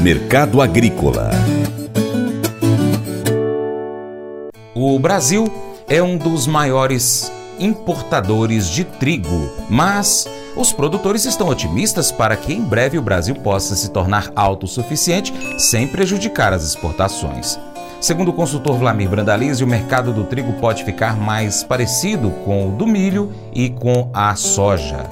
Mercado Agrícola O Brasil é um dos maiores importadores de trigo, mas os produtores estão otimistas para que em breve o Brasil possa se tornar autossuficiente sem prejudicar as exportações. Segundo o consultor Vlamir Brandalize, o mercado do trigo pode ficar mais parecido com o do milho e com a soja.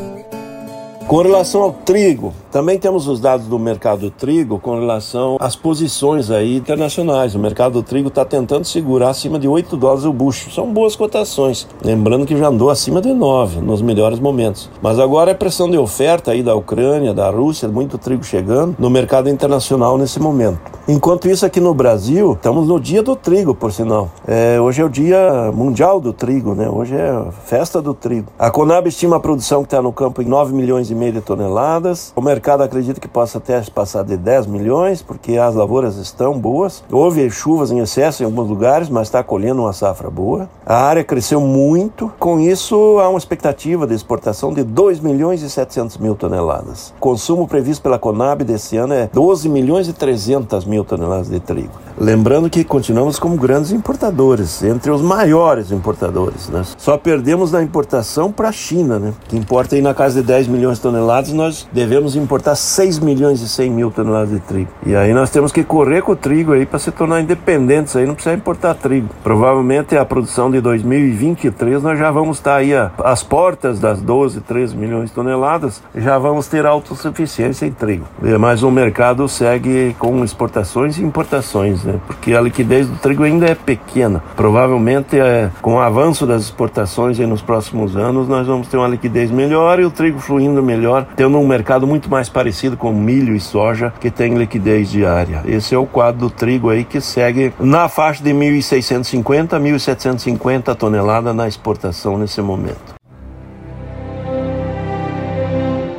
Com relação ao trigo, também temos os dados do mercado do trigo com relação às posições aí internacionais. O mercado do trigo está tentando segurar acima de 8 dólares o bucho. São boas cotações. Lembrando que já andou acima de 9 nos melhores momentos. Mas agora é pressão de oferta aí da Ucrânia, da Rússia, muito trigo chegando no mercado internacional nesse momento. Enquanto isso, aqui no Brasil, estamos no dia do trigo, por sinal. É, hoje é o dia mundial do trigo, né? Hoje é festa do trigo. A Conab estima a produção que está no campo em 9 milhões e meio de toneladas. O mercado acredita que possa até passar de 10 milhões, porque as lavouras estão boas. Houve chuvas em excesso em alguns lugares, mas está colhendo uma safra boa. A área cresceu muito. Com isso, há uma expectativa de exportação de 2 milhões e 700 mil toneladas. O consumo previsto pela Conab desse ano é 12 milhões e 300 mil toneladas de trigo. Lembrando que continuamos como grandes importadores, entre os maiores importadores. Né? Só perdemos na importação para a China, né? que importa aí na casa de 10 milhões de toneladas, nós devemos importar 6 milhões e 100 mil toneladas de trigo. E aí nós temos que correr com o trigo aí para se tornar independentes, aí não precisa importar trigo. Provavelmente a produção de 2023 nós já vamos estar aí às portas das 12, 13 milhões de toneladas, já vamos ter autossuficiência em trigo. Mas o mercado segue com exportações e importações né? porque a liquidez do trigo ainda é pequena. Provavelmente, é, com o avanço das exportações nos próximos anos, nós vamos ter uma liquidez melhor e o trigo fluindo melhor, tendo um mercado muito mais parecido com milho e soja, que tem liquidez diária. Esse é o quadro do trigo aí que segue na faixa de 1.650 a 1.750 toneladas na exportação nesse momento.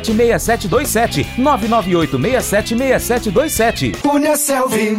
6727 998 676727. Cunha Selvi.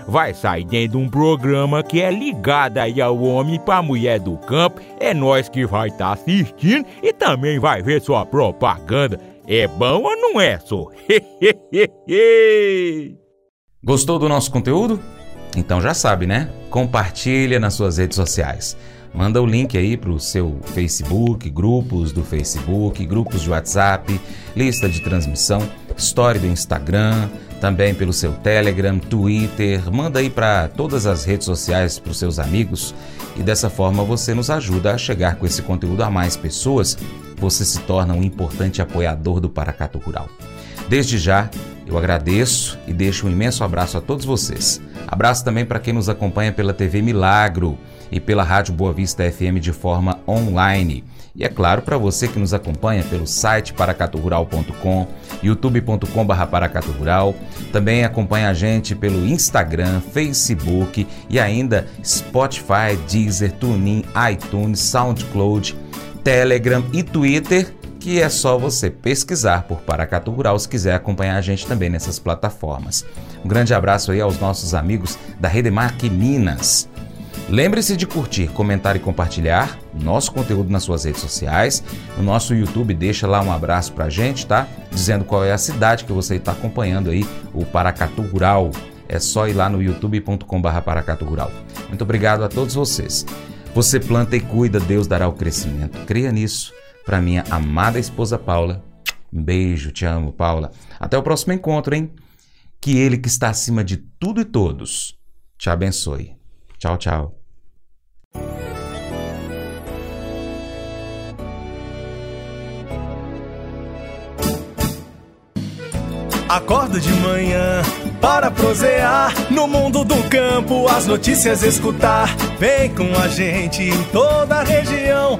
vai sair dentro de um programa que é ligado aí ao homem para mulher do campo. É nós que vai estar tá assistindo e também vai ver sua propaganda. É bom ou não é, só? Gostou do nosso conteúdo? Então já sabe, né? Compartilha nas suas redes sociais. Manda o link aí para o seu Facebook, grupos do Facebook, grupos de WhatsApp, lista de transmissão, story do Instagram, também pelo seu Telegram, Twitter. Manda aí para todas as redes sociais para os seus amigos e dessa forma você nos ajuda a chegar com esse conteúdo a mais pessoas. Você se torna um importante apoiador do Paracato Rural. Desde já, eu agradeço e deixo um imenso abraço a todos vocês. Abraço também para quem nos acompanha pela TV Milagro e pela Rádio Boa Vista FM de forma online. E é claro, para você que nos acompanha pelo site paracaturural.com, youtube.com.br paracaturural, também acompanha a gente pelo Instagram, Facebook e ainda Spotify, Deezer, TuneIn, iTunes, SoundCloud, Telegram e Twitter que é só você pesquisar por Paracatu Rural se quiser acompanhar a gente também nessas plataformas. Um grande abraço aí aos nossos amigos da Redemarque Minas. Lembre-se de curtir, comentar e compartilhar nosso conteúdo nas suas redes sociais. No nosso YouTube, deixa lá um abraço pra gente, tá? Dizendo qual é a cidade que você está acompanhando aí, o Paracatu Rural. É só ir lá no youtube.com.br Paracatu Rural. Muito obrigado a todos vocês. Você planta e cuida, Deus dará o crescimento. Creia nisso. Para minha amada esposa Paula, um beijo, te amo, Paula. Até o próximo encontro, hein? Que Ele que está acima de tudo e todos te abençoe. Tchau, tchau. Acordo de manhã para prosear no mundo do campo, as notícias escutar. Vem com a gente em toda a região